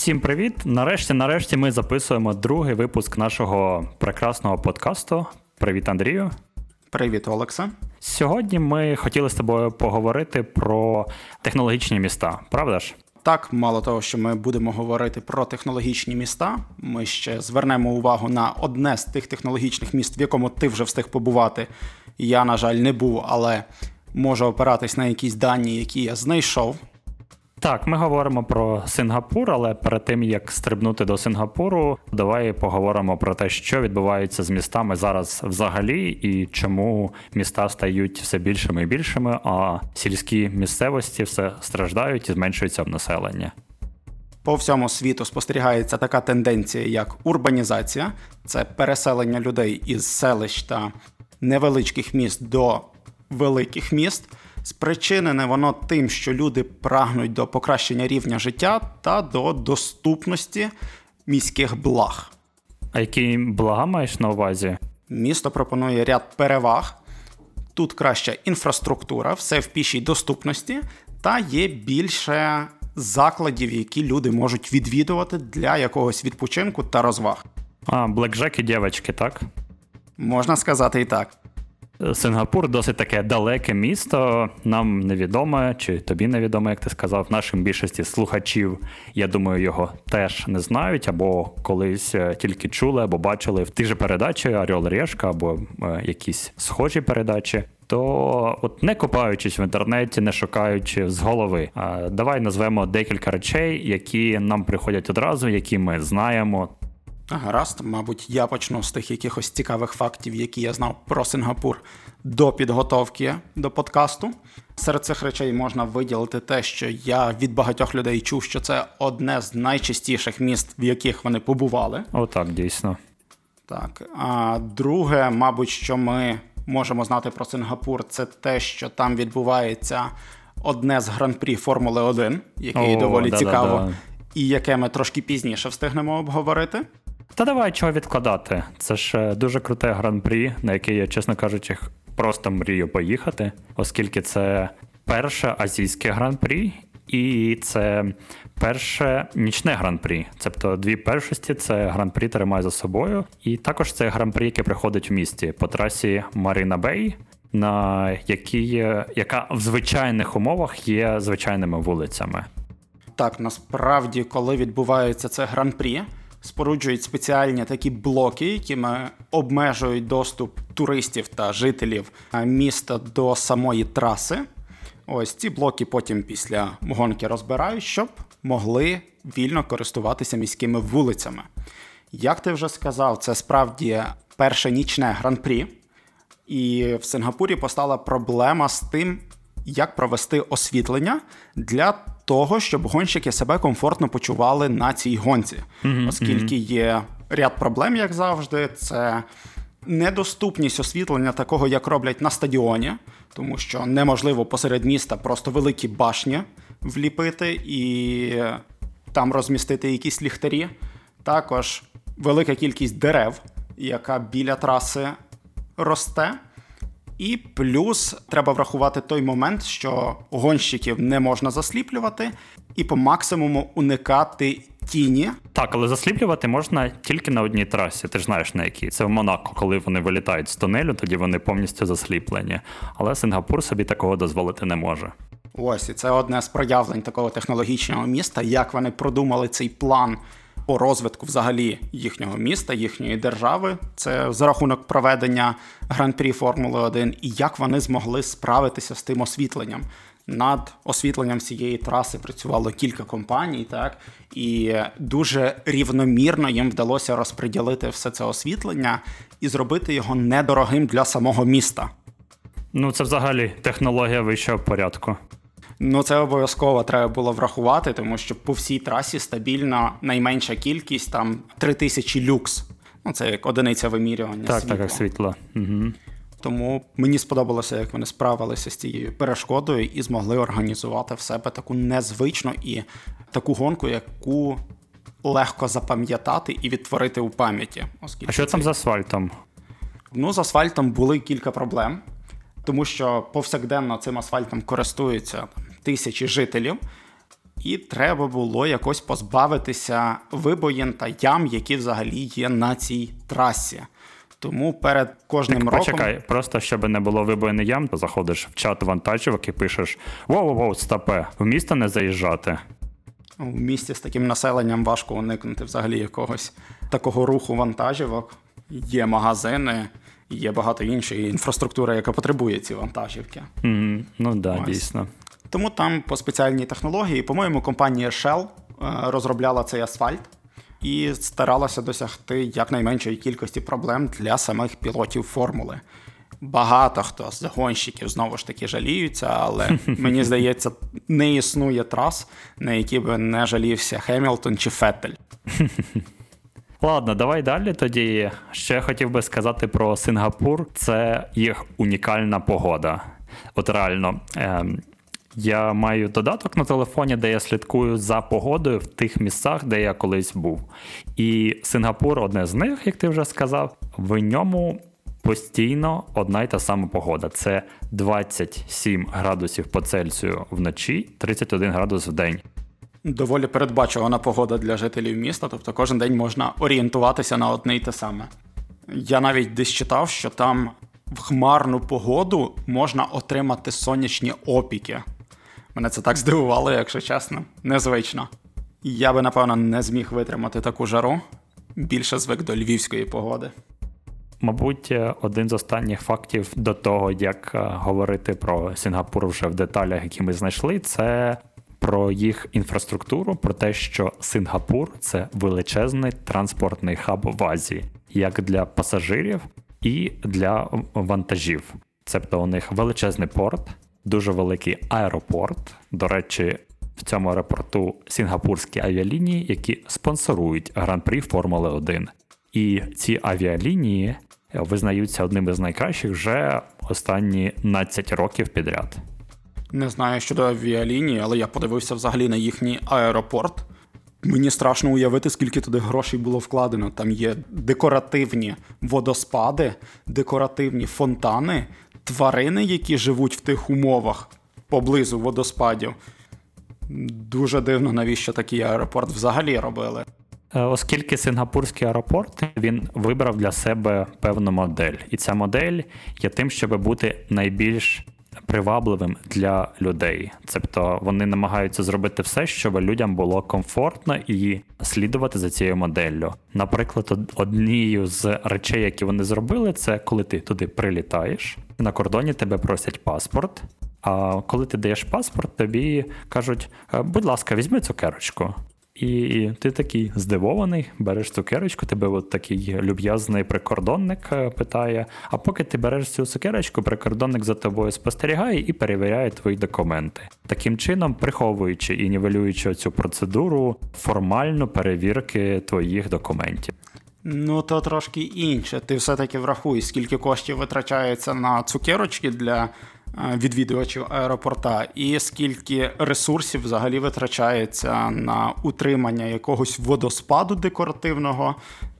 Всім привіт! Нарешті, нарешті, ми записуємо другий випуск нашого прекрасного подкасту. Привіт, Андрію. Привіт, Олекса. Сьогодні ми хотіли з тобою поговорити про технологічні міста, правда ж? Так, мало того, що ми будемо говорити про технологічні міста. Ми ще звернемо увагу на одне з тих технологічних міст, в якому ти вже встиг побувати. Я, на жаль, не був, але можу опиратись на якісь дані, які я знайшов. Так, ми говоримо про Сингапур, але перед тим як стрибнути до Сингапуру, давай поговоримо про те, що відбувається з містами зараз взагалі, і чому міста стають все більшими і більшими, а сільські місцевості все страждають і зменшуються в населенні. По всьому світу спостерігається така тенденція, як урбанізація, це переселення людей із селищ та невеличких міст до великих міст. Спричинене воно тим, що люди прагнуть до покращення рівня життя та до доступності міських благ. А які блага маєш на увазі? Місто пропонує ряд переваг. Тут краща інфраструктура, все в пішій доступності, та є більше закладів, які люди можуть відвідувати для якогось відпочинку та розваг. А, блекджек і дівчатки, так? Можна сказати і так. Сингапур досить таке далеке місто. Нам невідоме, чи тобі невідомо, як ти сказав. Нашим більшості слухачів, я думаю, його теж не знають, або колись е, тільки чули, або бачили в тих же передачі Орел Решка, або е, якісь схожі передачі. То от не копаючись в інтернеті, не шукаючи з голови, давай назвемо декілька речей, які нам приходять одразу, які ми знаємо. Гаразд, мабуть, я почну з тих якихось цікавих фактів, які я знав про Сингапур до підготовки до подкасту. Серед цих речей можна виділити те, що я від багатьох людей чув, що це одне з найчастіших міст, в яких вони побували. Отак, дійсно. Так. А друге, мабуть, що ми можемо знати про Сингапур, це те, що там відбувається одне з гран-прі Формули 1, який О, доволі да, цікаво, да, да. і яке ми трошки пізніше встигнемо обговорити. Та давай чого відкладати. Це ж е, дуже круте гран-прі, на яке я, чесно кажучи, просто мрію поїхати, оскільки це перше азійське гран-прі, і це перше нічне гран-прі. Тобто дві першості це гран-прі тримає за собою. І також це гран-прі, яке приходить в місті по трасі Маріна Бей. На якій, яка в звичайних умовах є звичайними вулицями. Так, насправді, коли відбувається це гран-прі, споруджують спеціальні такі блоки, якими обмежують доступ туристів та жителів міста до самої траси. Ось ці блоки потім після гонки розбирають, щоб могли вільно користуватися міськими вулицями. Як ти вже сказав, це справді перше нічне гран-прі, і в Сингапурі постала проблема з тим, як провести освітлення для того, щоб гонщики себе комфортно почували на цій гонці, mm-hmm. оскільки є ряд проблем, як завжди, це недоступність освітлення такого, як роблять на стадіоні, тому що неможливо посеред міста просто великі башні вліпити і там розмістити якісь ліхтарі. Також велика кількість дерев, яка біля траси росте. І плюс треба врахувати той момент, що гонщиків не можна засліплювати, і по максимуму уникати тіні. Так, але засліплювати можна тільки на одній трасі. Ти ж знаєш на якій. Це в Монако, коли вони вилітають з тунелю, тоді вони повністю засліплені. Але Сингапур собі такого дозволити не може. Ось і це одне з проявлень такого технологічного міста, як вони продумали цей план по розвитку взагалі їхнього міста, їхньої держави. Це за рахунок проведення гран-прі Формули 1 і як вони змогли справитися з тим освітленням. Над освітленням цієї траси працювало кілька компаній, так і дуже рівномірно їм вдалося розподілити все це освітлення і зробити його недорогим для самого міста. Ну це взагалі технологія вищого порядку. Ну, це обов'язково треба було врахувати, тому що по всій трасі стабільно найменша кількість там 3000 люкс. Ну, це як одиниця вимірювання. Так, світла. так, як світло. Угу. Тому мені сподобалося, як вони справилися з цією перешкодою і змогли організувати в себе таку незвичну і таку гонку, яку легко запам'ятати і відтворити у пам'яті. А що там з асфальтом? Ну, з асфальтом були кілька проблем, тому що повсякденно цим асфальтом користуються тисячі жителів. і треба було якось позбавитися вибоїн та ям, які взагалі є на цій трасі. Тому перед кожним роком Почекай, просто щоб не було вибоїни ям, то заходиш в чат вантажівок і пишеш: воу-воу, стопе, в місто не заїжджати. в місті з таким населенням важко уникнути взагалі якогось такого руху вантажівок. Є магазини, є багато іншої інфраструктури, яка потребує ці вантажівки. М, ну да, дійсно. Тому там по спеціальній технології, по-моєму, компанія Shell е, розробляла цей асфальт і старалася досягти якнайменшої кількості проблем для самих пілотів формули. Багато хто з гонщиків знову ж таки жаліються, але мені здається, не існує трас, на які би не жалівся Хемілтон чи Феттель. Ладно, давай далі. Тоді ще я хотів би сказати про Сингапур. Це їх унікальна погода. От реально, ем, я маю додаток на телефоні, де я слідкую за погодою в тих місцях, де я колись був. І Сингапур одне з них, як ти вже сказав, в ньому постійно одна й та сама погода. Це 27 градусів по Цельсію вночі, 31 градус в день. Доволі передбачувана погода для жителів міста, тобто кожен день можна орієнтуватися на одне й те саме. Я навіть десь читав, що там в хмарну погоду можна отримати сонячні опіки. Мене це так здивувало, якщо чесно. Незвично. Я би, напевно, не зміг витримати таку жару. Більше звик до львівської погоди. Мабуть, е, один з останніх фактів до того, як е, говорити про Сінгапур вже в деталях, які ми знайшли, це про їх інфраструктуру, про те, що Сингапур це величезний транспортний хаб в Азії, як для пасажирів і для вантажів. Тобто у них величезний порт, дуже великий аеропорт. До речі, в цьому аеропорту сінгапурські авіалінії, які спонсорують гран-прі Формули 1. І ці авіалінії визнаються одними з найкращих вже останні 12 років підряд. Не знаю щодо авіалінії, але я подивився взагалі на їхній аеропорт. Мені страшно уявити, скільки туди грошей було вкладено. Там є декоративні водоспади, декоративні фонтани, тварини, які живуть в тих умовах поблизу водоспадів. Дуже дивно, навіщо такий аеропорт взагалі робили. Е, Оскільки сингапурський аеропорт він вибрав для себе певну модель, і ця модель є тим, щоб бути найбільш привабливим для людей. Тобто вони намагаються зробити все, щоб людям було комфортно і слідувати за цією моделлю. Наприклад, однією з речей, які вони зробили, це коли ти туди прилітаєш, на кордоні тебе просять паспорт. А коли ти даєш паспорт, тобі кажуть: «Е, будь ласка, візьми цукерочку. І ти такий здивований, береш цукерочку, тебе от такий люб'язний прикордонник е, питає. А поки ти береш цю цукерочку, прикордонник за тобою спостерігає і перевіряє твої документи. Таким чином, приховуючи і нівелюючи цю процедуру формально перевірки твоїх документів. Ну, то трошки інше. Ти все-таки врахуй, скільки коштів витрачається на цукерочки для відвідувачів аеропорта, і скільки ресурсів взагалі витрачається на утримання якогось водоспаду декоративного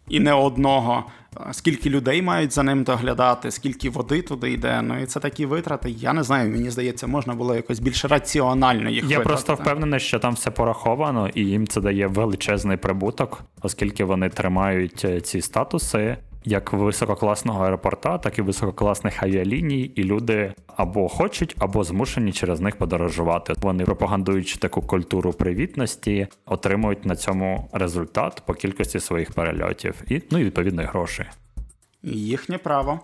і не одного. Е, Скільки людей мають за ним доглядати, скільки води туди йде. Ну і це такі витрати. Я не знаю, мені здається, можна було якось більш раціонально їх Я витратити. просто впевнений, що там все пораховано, і їм це дає величезний прибуток, оскільки вони тримають е, ці статуси як висококласного аеропорта, так і висококласних авіаліній, і люди або хочуть, або змушені через них подорожувати. Вони пропагандуючи таку культуру привітності, отримують на цьому результат по кількості своїх перельотів і ну і відповідно гроші. Їхнє право.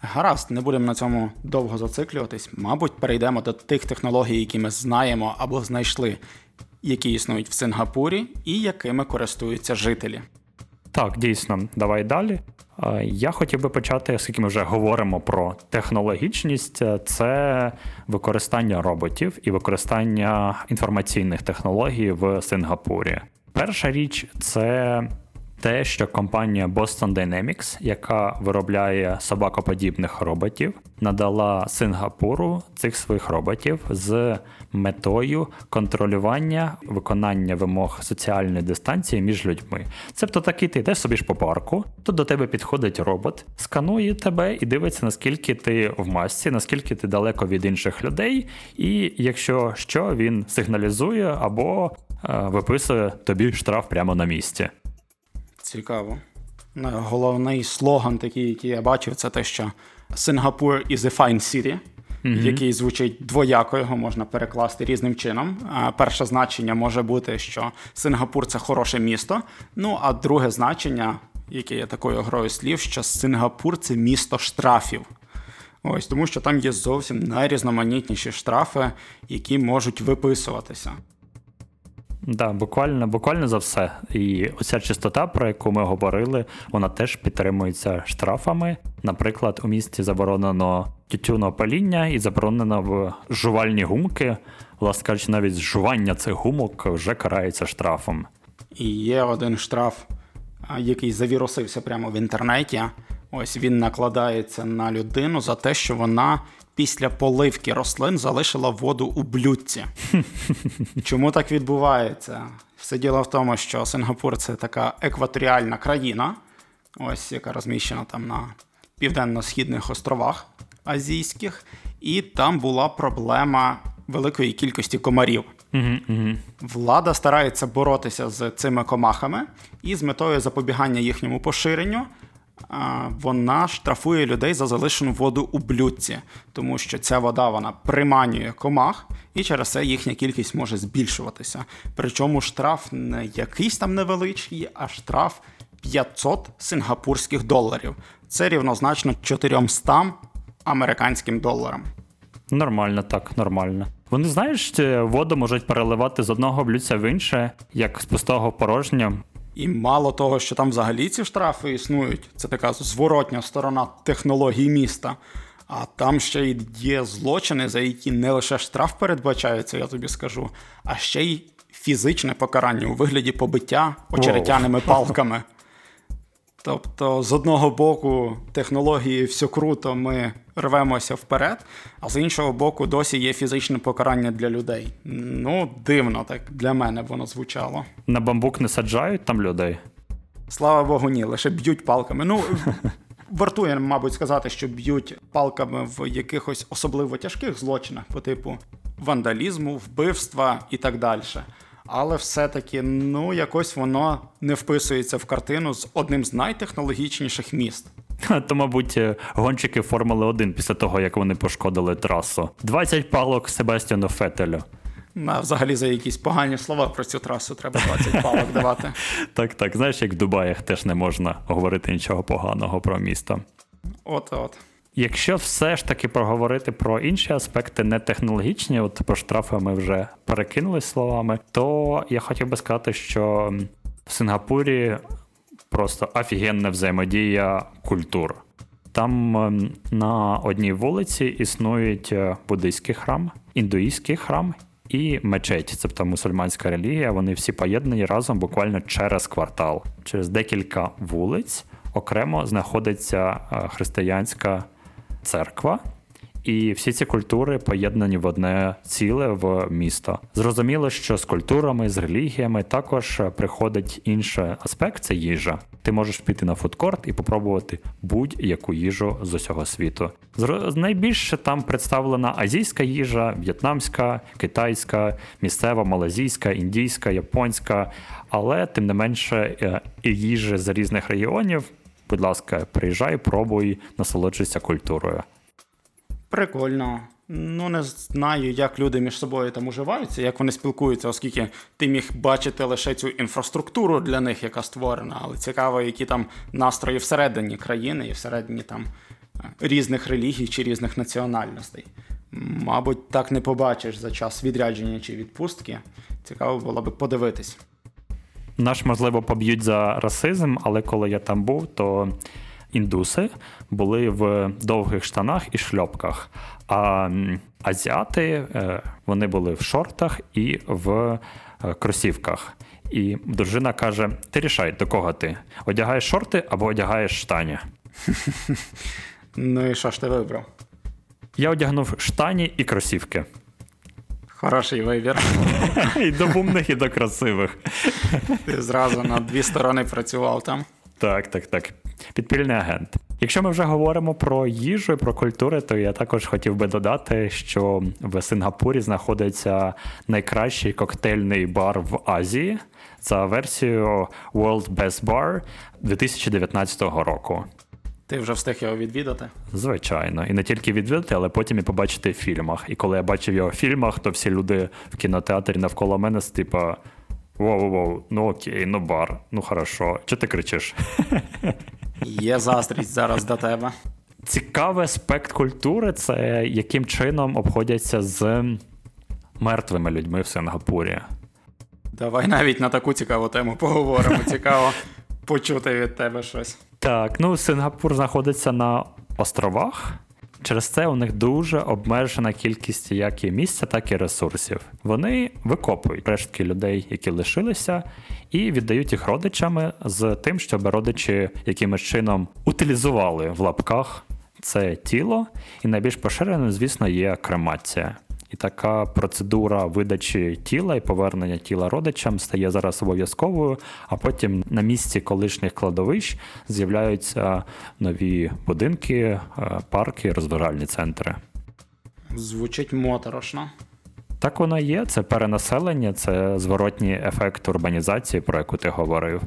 Гаразд, не будемо на цьому довго зациклюватись. Мабуть, перейдемо до тих технологій, які ми знаємо або знайшли, які існують в Сингапурі і якими користуються жителі. Так, дійсно, давай далі. Е, Я хотів би почати, оскільки ми вже говоримо про технологічність, е, це використання роботів і використання інформаційних технологій в Сингапурі. Перша річ це те, що компанія Boston Dynamics, яка виробляє собакоподібних роботів, надала Сингапуру цих своїх роботів з метою контролювання виконання вимог соціальної дистанції між людьми. Цебто такий ти йдеш собі ж по парку, тут до тебе підходить робот, сканує тебе і дивиться, наскільки ти в масці, наскільки ти далеко від інших людей, і якщо що, він сигналізує або е, виписує тобі штраф прямо на місці. Цікаво. Ну, Головний слоган, такий, який я бачив, це те, що Singapore is a fine city, який звучить двояко, його можна перекласти різним чином. Перше значення може бути, що Сингапур це хороше місто. Ну, а друге значення, яке є такою грою слів, що Сингапур це місто штрафів. Ось тому, що там є зовсім найрізноманітніші штрафи, які можуть виписуватися. Да, буквально, буквально за все. І оця чистота, про яку ми говорили, вона теж підтримується штрафами. Наприклад, у місті заборонено тютюнопаління і заборонено в жувальні гумки. Власне кажучи, навіть жування цих гумок вже карається штрафом. І є один штраф, який завірусився прямо в інтернеті. Ось він накладається на людину за те, що вона після поливки рослин залишила воду у блюдці. Чому так відбувається? Все діло в тому, що Сингапур це така екваторіальна країна, ось яка розміщена там на південно-східних островах азійських, і там була проблема великої кількості комарів. Влада старається боротися з цими комахами, і з метою запобігання їхньому поширенню вона штрафує людей за залишену воду у блюдці, тому що ця вода вона приманює комах, і через це їхня кількість може збільшуватися. Причому штраф не якийсь там невеличкий, а штраф 500 сингапурських доларів. Це рівнозначно 400 американським доларам. Нормально, так, нормально. Вони, знаєш, воду можуть переливати з одного блюдця в інше, як з пустого в порожнє. І мало того, що там взагалі ці штрафи існують, це така зворотня сторона технології міста. А там ще й є злочини, за які не лише штраф передбачається, я тобі скажу, а ще й фізичне покарання у вигляді побиття очеретяними палками. Тобто, з одного боку, технології все круто, ми рвемося вперед, а з іншого боку, досі є фізичне покарання для людей. Ну, дивно так для мене воно звучало. На бамбук не саджають там людей. Слава Богу, ні, лише б'ють палками. Ну, вартує, мабуть, сказати, що б'ють палками в якихось особливо тяжких злочинах, по типу вандалізму, вбивства і так далі. Але все-таки, ну, якось воно не вписується в картину з одним з найтехнологічніших міст. То, мабуть, е, гонщики Формули 1 після того, як вони пошкодили трасу. 20 палок Себастьяну Фетелю. На взагалі за якісь погані слова про цю трасу треба 20 палок давати. Так, так, знаєш, як в Дубаях теж не можна говорити нічого поганого про місто. От-от. Якщо все ж таки проговорити про інші аспекти, не технологічні, от про штрафи ми вже перекинули словами, то я хотів би сказати, що в Сингапурі просто офігенна взаємодія культур. Там на одній вулиці існують е, буддийський храм, індуїзький храм і мечеть, тобто мусульманська релігія. Вони всі поєднані разом буквально через квартал. Через декілька вулиць окремо знаходиться е, християнська церква. І всі ці культури поєднані в одне ціле в місто. Зрозуміло, що з культурами, з релігіями також приходить інший аспект це їжа. Ти можеш піти на фудкорт і попробувати будь-яку їжу з усього світу. Найбільше там представлена азійська їжа, в'єтнамська, китайська, місцева, малазійська, індійська, японська, але тим не менше е, і їжі з різних регіонів. Будь ласка, приїжджай, пробуй, насолоджуйся культурою. Прикольно. Ну, не знаю, як люди між собою там уживаються, як вони спілкуються, оскільки ти міг бачити лише цю інфраструктуру для них, яка створена, але цікаво, які там настрої всередині країни і всередині там е, різних релігій чи різних національностей. Мабуть, так не побачиш за час відрядження чи відпустки. Цікаво було би подивитись. Наш, можливо, поб'ють за расизм, але коли я там був, то індуси були в довгих штанах і шльопках. А азіати е, вони були в шортах і в е, кросівках. І дружина каже: Ти рішай, до кого ти? Одягаєш шорти або одягаєш штані. Ну і що ж ти вибрав? Я одягнув штані і кросівки. Хороший вибір. І до бумних, і до красивих. Ти зразу на дві сторони працював там. Так, так, так. Підпільний агент. Якщо ми вже говоримо про їжу і про культури, то я також хотів би додати, що в Сингапурі знаходиться найкращий коктейльний бар в Азії за версією World Best Bar 2019 року. Ти вже встиг його відвідати. Звичайно, і не тільки відвідати, але потім і побачити в фільмах. І коли я бачив його в фільмах, то всі люди в кінотеатрі навколо мене з типа воу-воу, ну окей, ну бар, ну хорошо. Чи ти кричиш? Є заздрість зараз до тебе. Цікавий аспект культури це яким чином обходяться з мертвими людьми в Сингапурі. Давай навіть на таку цікаву тему поговоримо. Цікаво почути від тебе щось. Так, ну Сингапур знаходиться на островах. Через це у них дуже обмежена кількість як і місця, так і ресурсів. Вони викопують рештки людей, які лишилися, і віддають їх родичами з тим, щоб родичі якимось чином утилізували в лапках це тіло. І найбільш поширеною, звісно, є кремація. І така процедура видачі тіла і повернення тіла родичам стає зараз обов'язковою, а потім на місці колишніх кладовищ з'являються нові будинки, е, парки, розважальні центри. Звучить моторошно. Так воно є, це перенаселення, це зворотній ефект урбанізації, про яку ти говорив.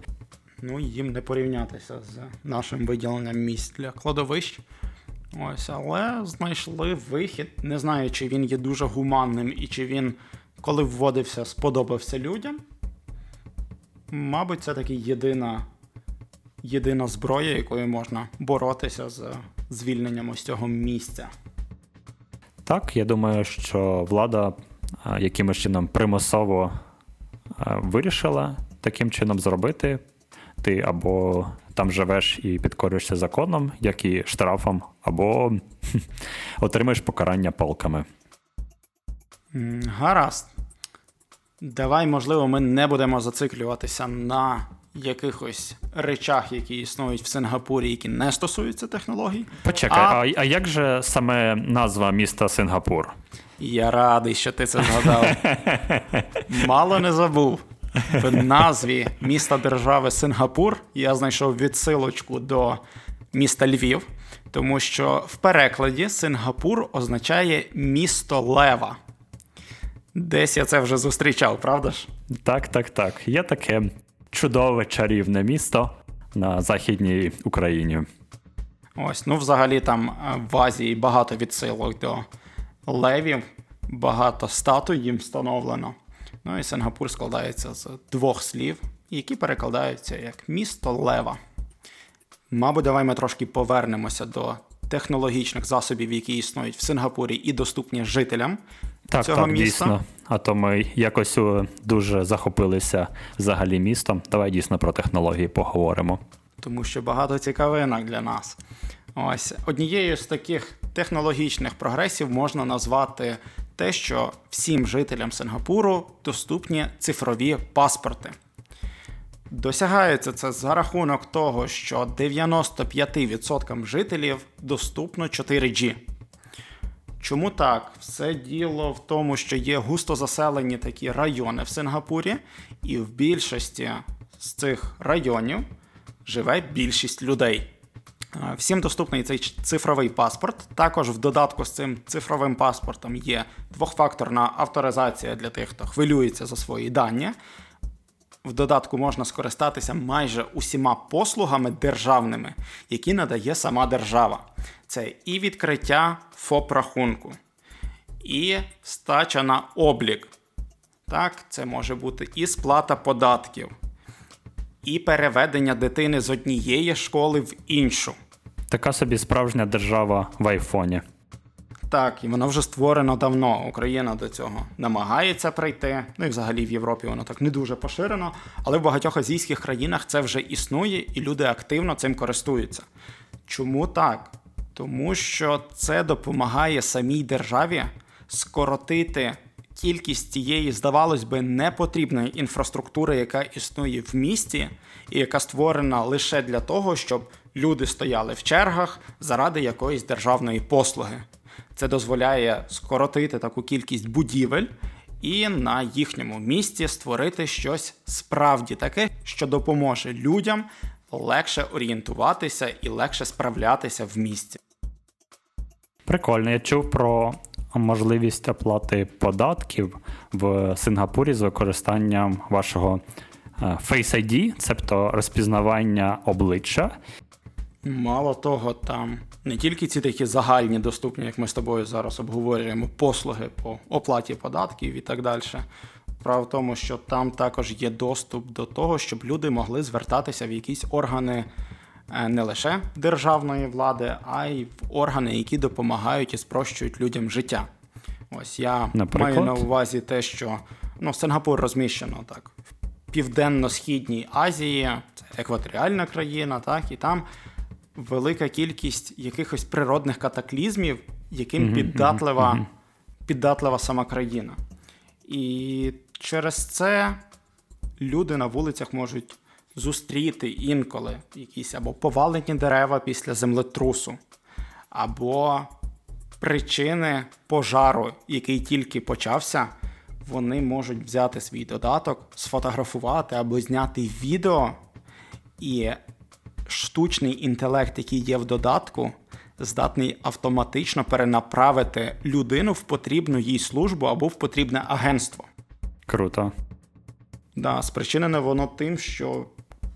Ну, їм не порівнятися з нашим виділенням місць для кладовищ. Ось, але знайшли вихід. Не знаю, чи він є дуже гуманним і чи він, коли вводився, сподобався людям. Мабуть, це таки єдина, єдина зброя, якою можна боротися з звільненням ось цього місця. Так, я думаю, що влада якимось чином примусово вирішила таким чином зробити. Ти або там живеш і підкорюєшся законом, як і штрафом, або отримаєш покарання палками. Гаразд. Давай, можливо, ми не будемо зациклюватися на якихось речах, які існують в Сингапурі, які не стосуються технологій. Почекай, А- а, а як же саме назва міста Сингапур? Я радий, що ти це згадав. Мало не забув. В назві міста держави Сингапур я знайшов відсилочку до міста Львів, тому що в перекладі Сингапур означає місто Лева. Десь я це вже зустрічав, правда ж? Так, так, так. Є таке чудове чарівне місто на Західній Україні. Ось, ну взагалі там е, в Азії багато відсилок до левів, багато статуй їм встановлено. Ну і Сингапур складається з двох слів, які перекладаються як місто Лева. Мабуть, давай ми трошки повернемося до технологічних засобів, які існують в Сингапурі і доступні жителям Так, цього так, міста. дійсно. А то ми якось дуже захопилися взагалі містом. Давай дійсно про технології поговоримо. тому що багато цікавинок для нас. Ось однією з таких технологічних прогресів можна назвати те, що всім жителям Сингапуру доступні цифрові паспорти. Досягається це за рахунок того, що 95% жителів доступно 4G. Чому так? Все діло в тому, що є густо заселені такі райони в Сингапурі, і в більшості з цих районів живе більшість людей. Е, Всім доступний цей цифровий паспорт. Також в додатку з цим цифровим паспортом є двохфакторна авторизація для тих, хто хвилюється за свої дані. В додатку можна скористатися майже усіма послугами державними, які надає сама держава. Це і відкриття ФОП-рахунку, і стача на облік. Так, це може бути і сплата податків, і переведення дитини з однієї школи в іншу. Така собі справжня держава в айфоні. Так, і воно вже створено давно. Україна до цього намагається прийти. Ну і взагалі в Європі воно так не дуже поширено. Але в багатьох азійських країнах це вже існує, і люди активно цим користуються. Чому так? Тому що це допомагає самій державі скоротити кількість тієї, здавалось би, непотрібної інфраструктури, яка існує в місті, і яка створена лише для того, щоб люди стояли в чергах заради якоїсь державної послуги. Це дозволяє скоротити таку кількість будівель і на їхньому місці створити щось справді таке, що допоможе людям легше орієнтуватися і легше справлятися в місті. Прикольно, я чув про можливість оплати податків в Сингапурі з використанням вашого е, Face ID, цебто розпізнавання обличчя. Мало того, там не тільки ці такі загальні доступні, як ми з тобою зараз обговорюємо, послуги по оплаті податків і так далі. Справа в тому, що там також є доступ до того, щоб люди могли звертатися в якісь органи е, не лише державної влади, а й в органи, які допомагають і спрощують людям життя. Ось я Наприклад? маю на увазі те, що ну, Сингапур розміщено так в південно-східній Азії, це екваторіальна країна, так, і там велика кількість якихось природних катаклізмів, яким піддатлива, піддатлива сама країна. І через це люди на вулицях можуть зустріти інколи якісь або повалені дерева після землетрусу, або причини пожару, який тільки почався, вони можуть взяти свій додаток, сфотографувати або зняти відео, і штучний інтелект, який є в додатку, здатний автоматично перенаправити людину в потрібну їй службу або в потрібне агентство. Круто. Да, спричинене воно тим, що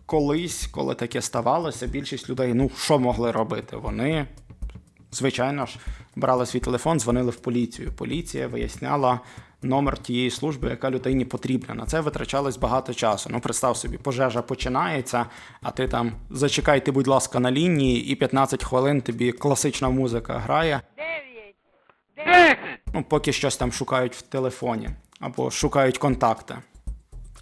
колись, коли таке ставалося, більшість людей, ну що могли робити? Вони, звичайно ж, брали свій телефон, дзвонили в поліцію. Поліція виясняла номер тієї служби, яка людині потрібна. На це витрачалось багато часу. Ну, представ собі, пожежа починається, а ти там зачекайте, будь ласка, на лінії, і 15 хвилин тобі класична музика грає. Ну, поки щось там шукають в телефоні або шукають контакти.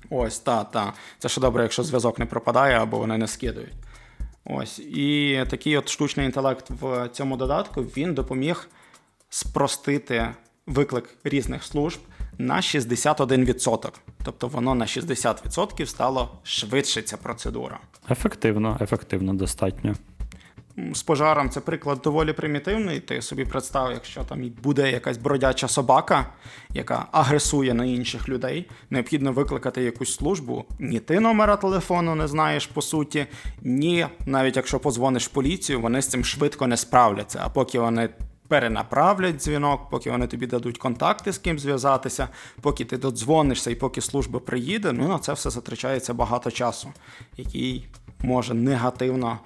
Ось, та, та. Це ще добре, якщо зв'язок не пропадає або вони не скидують. Ось. І такий от штучний інтелект в цьому додатку він допоміг спростити виклик різних служб на 61%. Тобто воно на 60% стало швидше ця процедура. Ефективно, ефективно достатньо. З пожаром це приклад доволі примітивний. Ти собі представ, якщо там буде якась бродяча собака, яка агресує на інших людей, необхідно викликати якусь службу. Ні ти номера телефону не знаєш по суті, ні, навіть якщо позвониш в поліцію, вони з цим швидко не справляться. А поки вони перенаправлять дзвінок, поки вони тобі дадуть контакти з ким зв'язатися, поки ти додзвонишся і поки служба приїде, ну на це все затрачається багато часу, який може негативно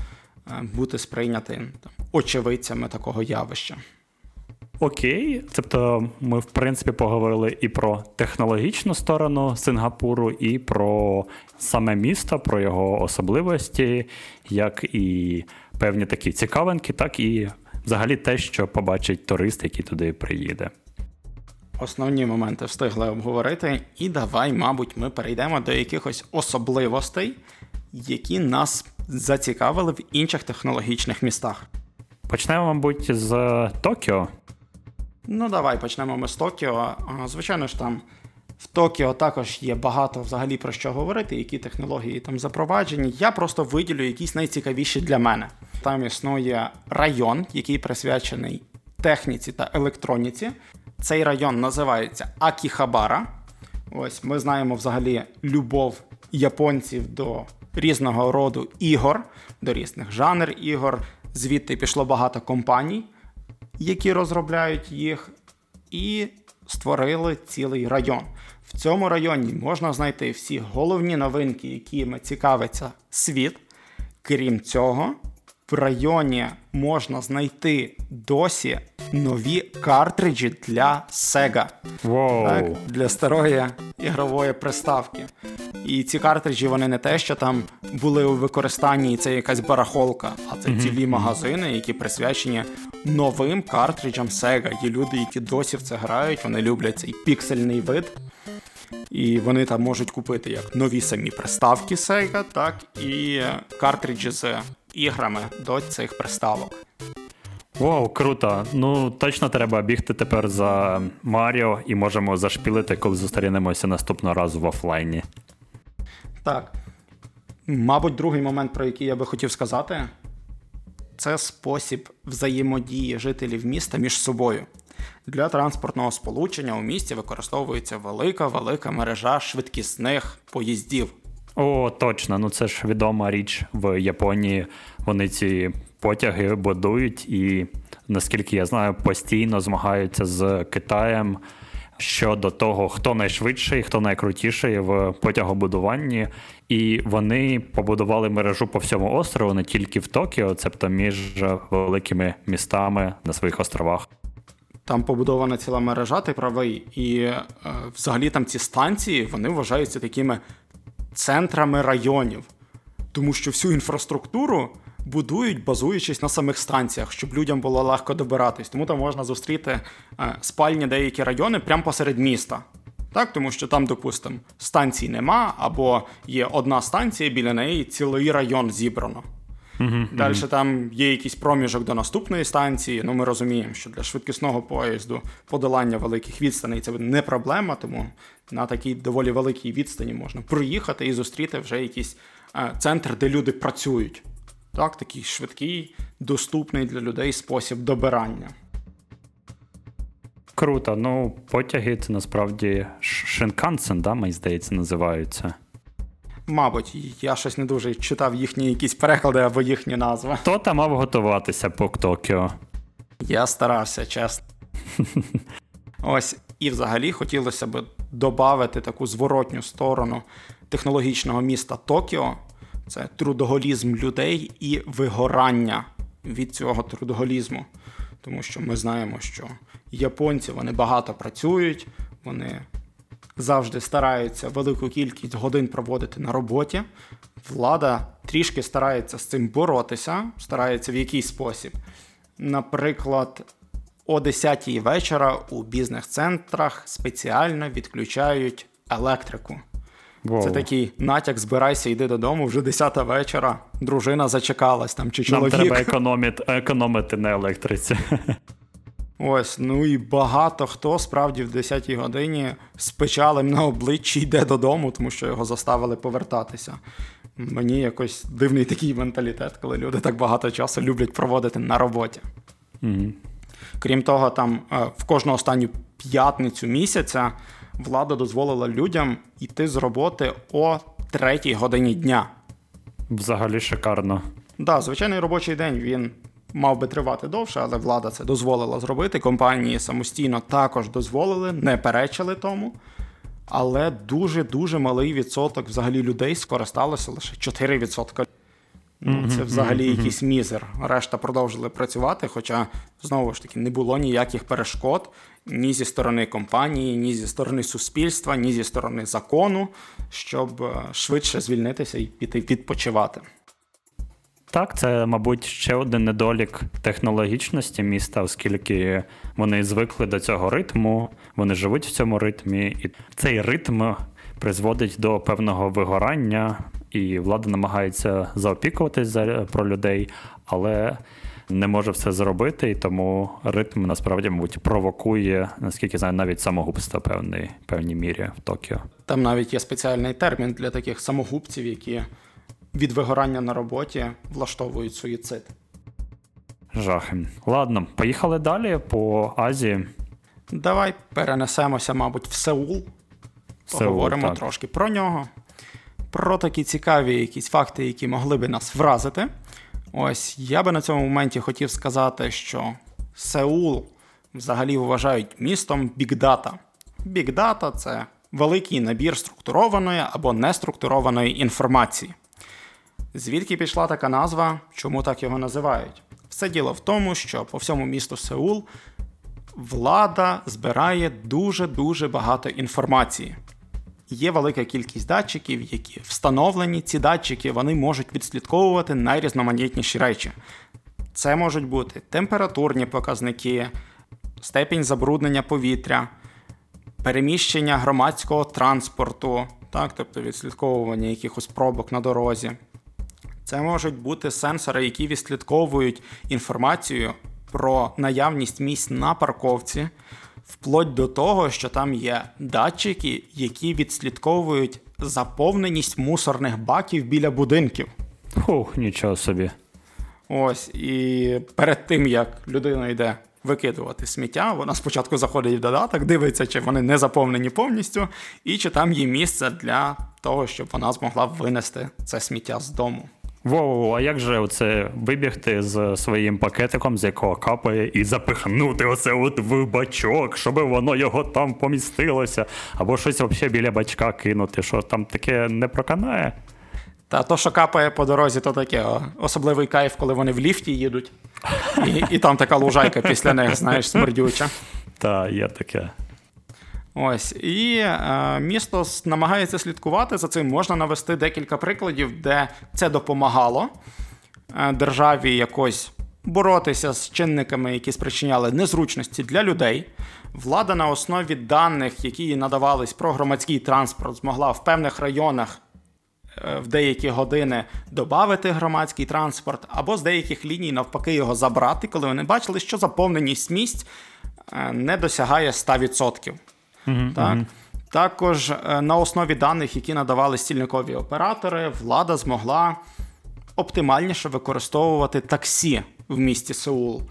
е, бути сприйнятим там, очевидцями такого явища. Окей, тобто ми в принципі поговорили і про технологічну сторону Сингапуру, і про саме місто, про його особливості, як і певні такі цікавинки, так і взагалі те, що побачить турист, який туди приїде. Основні моменти встигли обговорити, і давай, мабуть, ми перейдемо до якихось особливостей, які нас зацікавили в інших технологічних містах. Почнемо, мабуть, з Токіо. Ну, давай почнемо ми з Токіо. Звичайно ж, там в Токіо також є багато взагалі про що говорити, які технології там запроваджені. Я просто виділю якісь найцікавіші для мене. Там існує район, який присвячений техніці та електроніці. Цей район називається Акіхабара. Ось ми знаємо взагалі любов японців до різного роду ігор, до різних жанр ігор. Звідти пішло багато компаній, які розробляють їх, і створили цілий район. В цьому районі можна знайти всі головні новинки, якими цікавиться світ. Крім цього, в районі можна знайти досі нові картриджі для Sega. Воу. Так, для старої ігрової приставки. І ці картриджі вони не те, що там були у використанні, і це якась барахолка, а це цілі магазини, які присвячені новим картриджам Sega. Є люди, які досі в це грають, вони люблять цей піксельний вид. І вони там можуть купити як нові самі приставки Sega, так і картриджі з іграми до цих приставок. Вау, круто. Ну точно треба бігти тепер за Маріо і можемо зашпілити, коли зустрінемося наступного разу в офлайні. Так. Мабуть, другий момент, про який я би хотів сказати, це спосіб взаємодії жителів міста між собою. Для транспортного сполучення у місті використовується велика велика мережа швидкісних поїздів. О, точно. Ну це ж відома річ в Японії. Вони ці потяги будують і, наскільки я знаю, постійно змагаються з Китаєм щодо того, хто найшвидший, хто найкрутіший в потягобудуванні. І вони побудували мережу по всьому острову, не тільки в Токіо, цебто між великими містами на своїх островах. Там побудована ціла мережа, ти правий. І е, взагалі там ці станції вони вважаються такими центрами районів, тому що всю інфраструктуру будують, базуючись на самих станціях, щоб людям було легко добиратись. Тому там можна зустріти е, спальні деякі райони прямо посеред міста. Так, тому що там, допустимо, станцій нема, або є одна станція, біля неї цілий район зібрано. Угу, Далі там є якийсь проміжок до наступної станції. Ну, ми розуміємо, що для швидкісного поїзду подолання великих відстаней це не проблема, тому на такій доволі великій відстані можна проїхати і зустріти вже якийсь е, центр, де люди працюють. Так, такий швидкий, доступний для людей спосіб добирання. Круто. Ну, потяги це насправді Шинкансен, да, мені здається, називаються. Мабуть, я щось не дуже читав їхні якісь переклади або їхні назви. Хто там мав готуватися по Токіо? Я старався, чесно. Ось, і взагалі хотілося б додати таку зворотню сторону технологічного міста Токіо. Це трудоголізм людей і вигорання від цього трудоголізму. Тому що ми знаємо, що японці вони багато працюють, вони завжди стараються велику кількість годин проводити на роботі. Влада трішки старається з цим боротися, старається в якийсь спосіб. Наприклад, о 10 вечора у бізнес-центрах спеціально відключають електрику. Воу. Це такий натяк, збирайся, йди додому, вже 10-та вечора, дружина зачекалась там чи Нам треба економити, економити на електриці. Ось, ну і багато хто справді в 10-й годині з печалем на обличчі йде додому, тому що його заставили повертатися. Мені якось дивний такий менталітет, коли люди так багато часу люблять проводити на роботі. Мгм. Крім того, там е, в кожну останню п'ятницю місяця влада дозволила людям йти з роботи о 3 годині дня. Взагалі шикарно. Да, звичайний робочий день він мав би тривати довше, але влада це дозволила зробити. Компанії самостійно також дозволили, не перечили тому. Але дуже-дуже малий відсоток взагалі людей скористалося лише 4%. Ну, це взагалі якийсь мізер. Решта продовжили працювати, хоча, знову ж таки, не було ніяких перешкод ні зі сторони компанії, ні зі сторони суспільства, ні зі сторони закону, щоб е, швидше звільнитися і піти відпочивати. Так, це, мабуть, ще один недолік технологічності міста, оскільки вони звикли до цього ритму, вони живуть в цьому ритмі, і цей ритм призводить до певного вигорання, і влада намагається заопікуватись за, про людей, але не може все зробити, і тому ритм насправді, мабуть, провокує, наскільки знаю, навіть самогубство певний, певній мірі в Токіо. Там навіть є спеціальний термін для таких самогубців, які від вигорання на роботі влаштовують суїцид. Жахи. Ладно, поїхали далі по Азії. Давай перенесемося, мабуть, в Сеул. Сеул, Поговоримо так. трошки про нього. Про такі цікаві якісь факти, які могли би нас вразити. Ось я би на цьому моменті хотів сказати, що Сеул взагалі вважають містом бікдата. Бікдата це великий набір структурованої або неструктурованої інформації. Звідки пішла така назва, чому так його називають? Все діло в тому, що по всьому місту Сеул влада збирає дуже-дуже багато інформації. Є велика кількість датчиків, які встановлені. Ці датчики вони можуть відслідковувати найрізноманітніші речі. Це можуть бути температурні показники, степінь забруднення повітря, переміщення громадського транспорту, так, тобто відслідковування якихось пробок на дорозі. Це можуть бути сенсори, які відслідковують інформацію про наявність місць на парковці, вплоть до того, що там є датчики, які відслідковують заповненість мусорних баків біля будинків. Фух, нічого собі. Ось, і перед тим, як людина йде викидувати сміття, вона спочатку заходить в додаток, дивиться, чи вони не заповнені повністю, і чи там є місце для того, щоб вона змогла винести це сміття з дому. Воу, а як же оце вибігти з своїм пакетиком, з якого капає, і запихнути оце от в бачок, щоб воно його там помістилося, або щось взагалі біля бачка кинути, що там таке не проканає? Та то, що капає по дорозі, то таке о, особливий кайф, коли вони в ліфті їдуть, і, і там така лужайка після них, знаєш, смердюча. Та є таке. Ось і е, місто намагається слідкувати за цим. Можна навести декілька прикладів, де це допомагало е, державі якось боротися з чинниками, які спричиняли незручності для людей. Влада на основі даних, які їй надавались про громадський транспорт, змогла в певних районах е, в деякі години додати громадський транспорт, або з деяких ліній навпаки його забрати, коли вони бачили, що заповненість місць е, не досягає 100%. Так? Також е, на основі даних, які надавали стільникові оператори, влада змогла оптимальніше використовувати таксі в місті Сеул.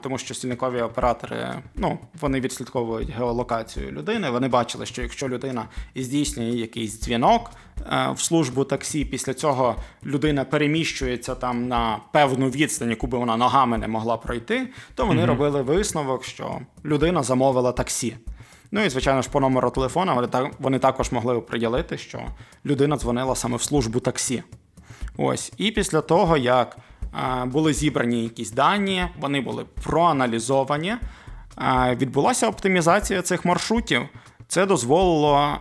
Тому що стільникові оператори ну, вони відслідковують геолокацію людини. Вони бачили, що якщо людина здійснює якийсь дзвінок е, в службу таксі, після цього людина переміщується там на певну відстань, яку би вона ногами не могла пройти, то вони робили висновок, що людина замовила таксі. Ну і звичайно ж по номеру телефона вони, так, вони також могли приділити, що людина дзвонила саме в службу таксі. Ось. І після того, як були зібрані якісь дані, вони були проаналізовані, відбулася оптимізація цих маршрутів. Це дозволило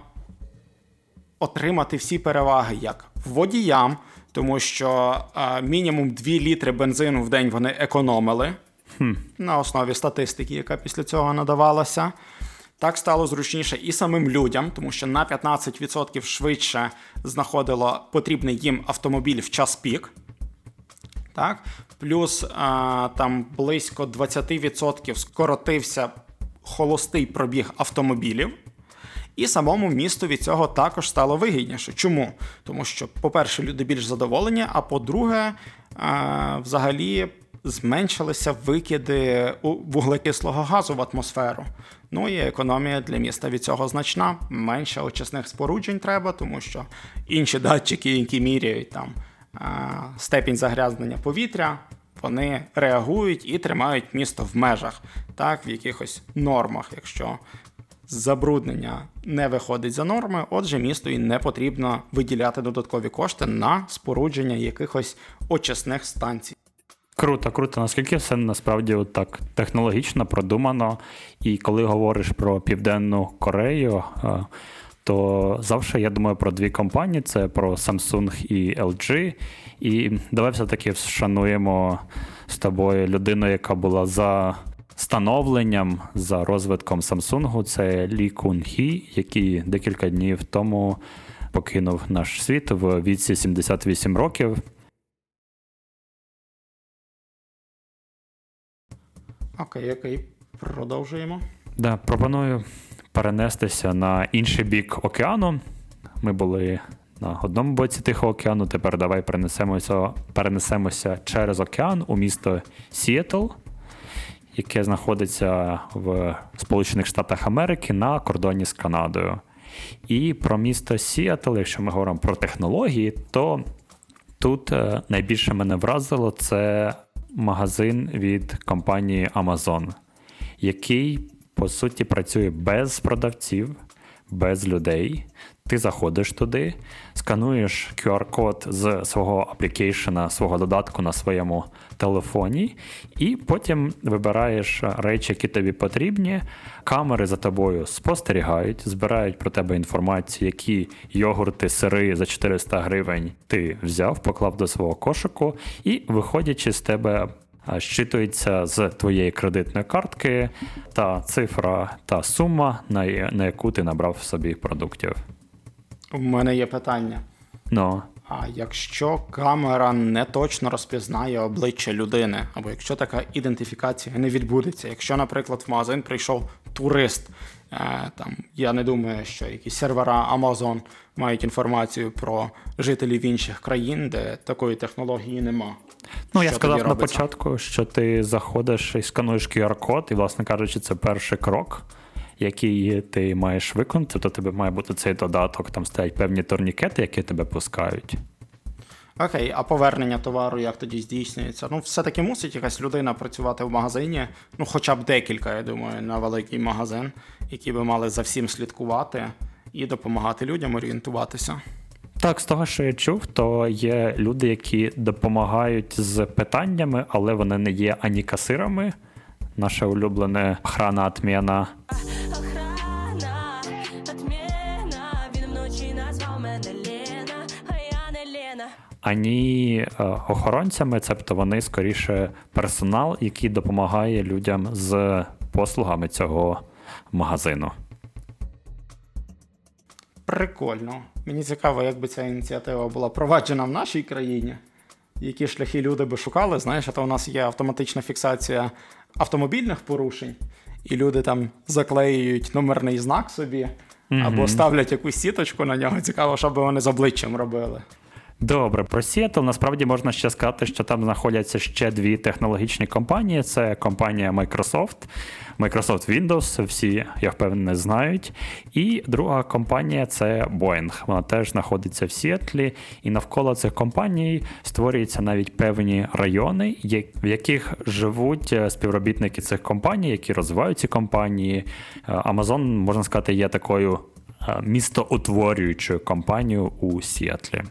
отримати всі переваги як водіям, тому що мінімум 2 літри бензину в день вони економили на основі статистики, яка після цього надавалася. Так стало зручніше і самим людям, тому що на 15% швидше знаходило потрібний їм автомобіль в час пік. Так? Плюс а, там близько 20% скоротився холостий пробіг автомобілів. І самому місту від цього також стало вигідніше. Чому? Тому що, по-перше, люди більш задоволені, а по-друге, а, взагалі зменшилися викиди вуглекислого газу в атмосферу. Ну і економія для міста від цього значна. Менше очисних споруджень треба, тому що інші датчики, які міряють там степінь загрязнення повітря, вони реагують і тримають місто в межах, так, в якихось нормах. Якщо забруднення не виходить за норми, отже, місту і не потрібно виділяти додаткові кошти на спорудження якихось очисних станцій. Круто, круто. Наскільки все насправді от так технологічно продумано. І коли говориш про Південну Корею, е, то завжди я думаю про дві компанії: це про Samsung і LG. І давай все-таки вшануємо з тобою людину, яка була за становленням, за розвитком Samsung. Це Лі Кун Хі, який декілька днів тому покинув наш світ в віці 78 років. Окей, окей, продовжуємо. Да, пропоную перенестися на інший бік океану. Ми були на одному боці Тихого океану. Тепер давай перенесемося, перенесемося через океан у місто Сіетл, яке знаходиться в Сполучених Штатах Америки на кордоні з Канадою. І про місто Сіетл, якщо ми говоримо про технології, то тут е, найбільше мене вразило це магазин від компанії Amazon, який по суті працює без продавців, без людей. Ти заходиш туди, скануєш QR-код з свого application а, свого додатку на своєму телефоні, і потім вибираєш речі, які тобі потрібні. Камери за тобою спостерігають, збирають про тебе інформацію, які йогурти, сири за 400 гривень ти взяв, поклав до свого кошику, і виходячи з тебе щитується з твоєї кредитної картки та цифра та сума, на яку ти набрав собі продуктів. У мене є питання. Ну, А якщо камера не точно розпізнає обличчя людини, або якщо така ідентифікація не відбудеться, якщо, наприклад, в магазин прийшов турист, е, там я не думаю, що якісь сервера Amazon мають інформацію про жителів інших країн, де такої технології нема. Ну, я сказав на початку, що ти заходиш і скануєш QR-код, і, власне кажучи, це перший крок, який ти маєш виконати. Тобто тебе має бути цей додаток, там стоять певні турнікети, які тебе пускають. Окей, а повернення товару як тоді здійснюється? Ну, все-таки мусить якась людина працювати в магазині, ну хоча б декілька, я думаю, на великий магазин, які би мали за всім слідкувати і допомагати людям орієнтуватися. Так, з того, що я чув, то є люди, які допомагають з питаннями, але вони не є ані касирами. Наша улюблена охрана. Охрана, отмена, він вночі назвав мене Лена, а я не Лена. ані е, охоронцями, тобто вони скоріше персонал, який допомагає людям з послугами цього магазину. Прикольно. Мені цікаво, як би ця ініціатива була проваджена в нашій країні. Які шляхи люди би шукали. Знаєш, а то у нас є автоматична фіксація автомобільних порушень, і люди там заклеюють номерний знак собі або ставлять якусь сіточку на нього. Цікаво, що би вони з обличчям робили. Добре, про Seattle насправді можна ще сказати, що там знаходяться ще дві технологічні компанії: це компанія Microsoft, Microsoft Windows, всі, я впевнений, знають. І друга компанія це Boeing. Вона теж знаходиться в Сіетлі, і навколо цих компаній створюються навіть певні райони, в яких живуть е, співробітники цих компаній, які розвивають ці компанії. Е, Amazon, можна сказати, є такою е, містоутворюючою компанією у Сіетлі.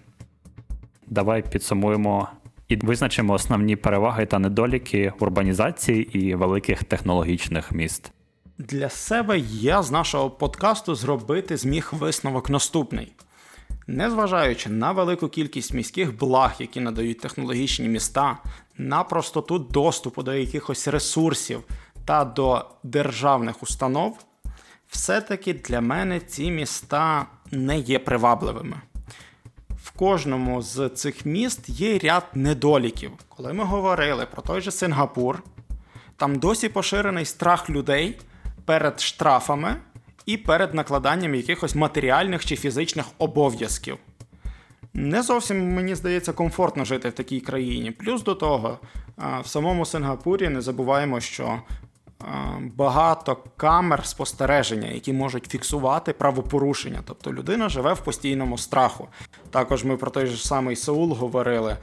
Давай підсумуємо і визначимо основні переваги та недоліки урбанізації і великих технологічних міст. Для себе я з нашого подкасту зробити зміг висновок наступний. Незважаючи на велику кількість міських благ, які надають технологічні міста, на простоту доступу до якихось ресурсів та до державних установ, все-таки для мене ці міста не є привабливими. В кожному з цих міст є ряд недоліків. Коли ми говорили про той же Сингапур, там досі поширений страх людей перед штрафами і перед накладанням якихось матеріальних чи фізичних обов'язків. Не зовсім, мені здається, комфортно жити в такій країні. Плюс до того, в самому Сингапурі не забуваємо, що багато камер спостереження, які можуть фіксувати правопорушення. Тобто людина живе в постійному страху. Також ми про той же самий Сеул говорили.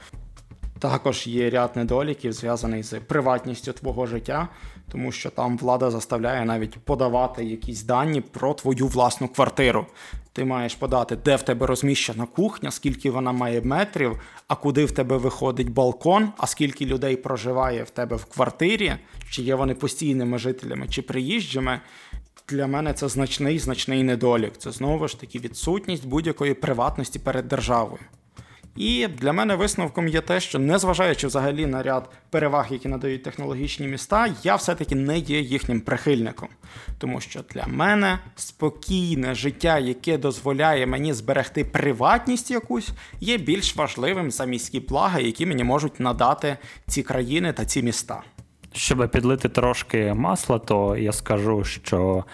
Також є ряд недоліків, зв'язаний з приватністю твого життя, тому що там влада заставляє навіть подавати якісь дані про твою власну квартиру. Ти маєш подати, де в тебе розміщена кухня, скільки вона має метрів, а куди в тебе виходить балкон, а скільки людей проживає в тебе в квартирі, чи є вони постійними жителями, чи приїжджими. Для мене це значний значний недолік. Це знову ж таки відсутність будь-якої приватності перед державою. І для мене висновком є те, що незважаючи взагалі на ряд переваг, які надають технологічні міста, я все-таки не є їхнім прихильником. Тому що для мене спокійне життя, яке дозволяє мені зберегти приватність якусь, є більш важливим за міські блага, які мені можуть надати ці країни та ці міста. Щоб підлити трошки масла, то я скажу, що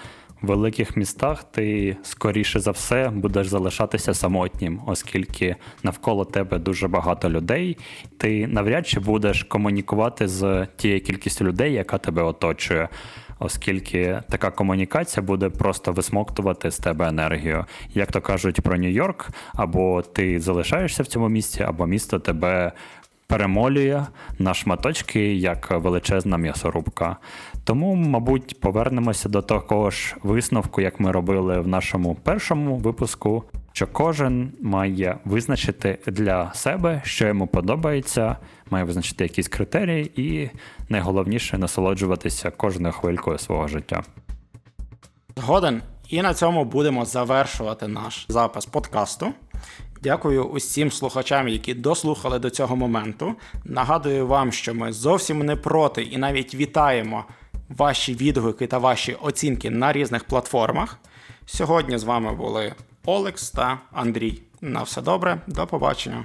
великих містах ти скоріше за все будеш залишатися самотнім, оскільки навколо тебе дуже багато людей. Ти навряд чи будеш комунікувати з тією кількістю людей, яка тебе оточує. Оскільки така комунікація буде просто висмоктувати з тебе енергію. Як то кажуть про Нью-Йорк, або ти залишаєшся в цьому місці, або місто тебе перемолює на шматочки як величезна м'ясорубка. Тому, мабуть, повернемося до того ж висновку, як ми робили в нашому першому випуску, що кожен має визначити для себе, що йому подобається, має визначити якісь критерії, і найголовніше насолоджуватися кожною хвилькою свого життя. Згоден. І на цьому будемо завершувати наш запис подкасту. Дякую усім слухачам, які дослухали до цього моменту. Нагадую вам, що ми зовсім не проти і навіть вітаємо ваші відгуки та ваші оцінки на різних платформах. Сьогодні з вами були Олекс та Андрій. На все добре, до побачення.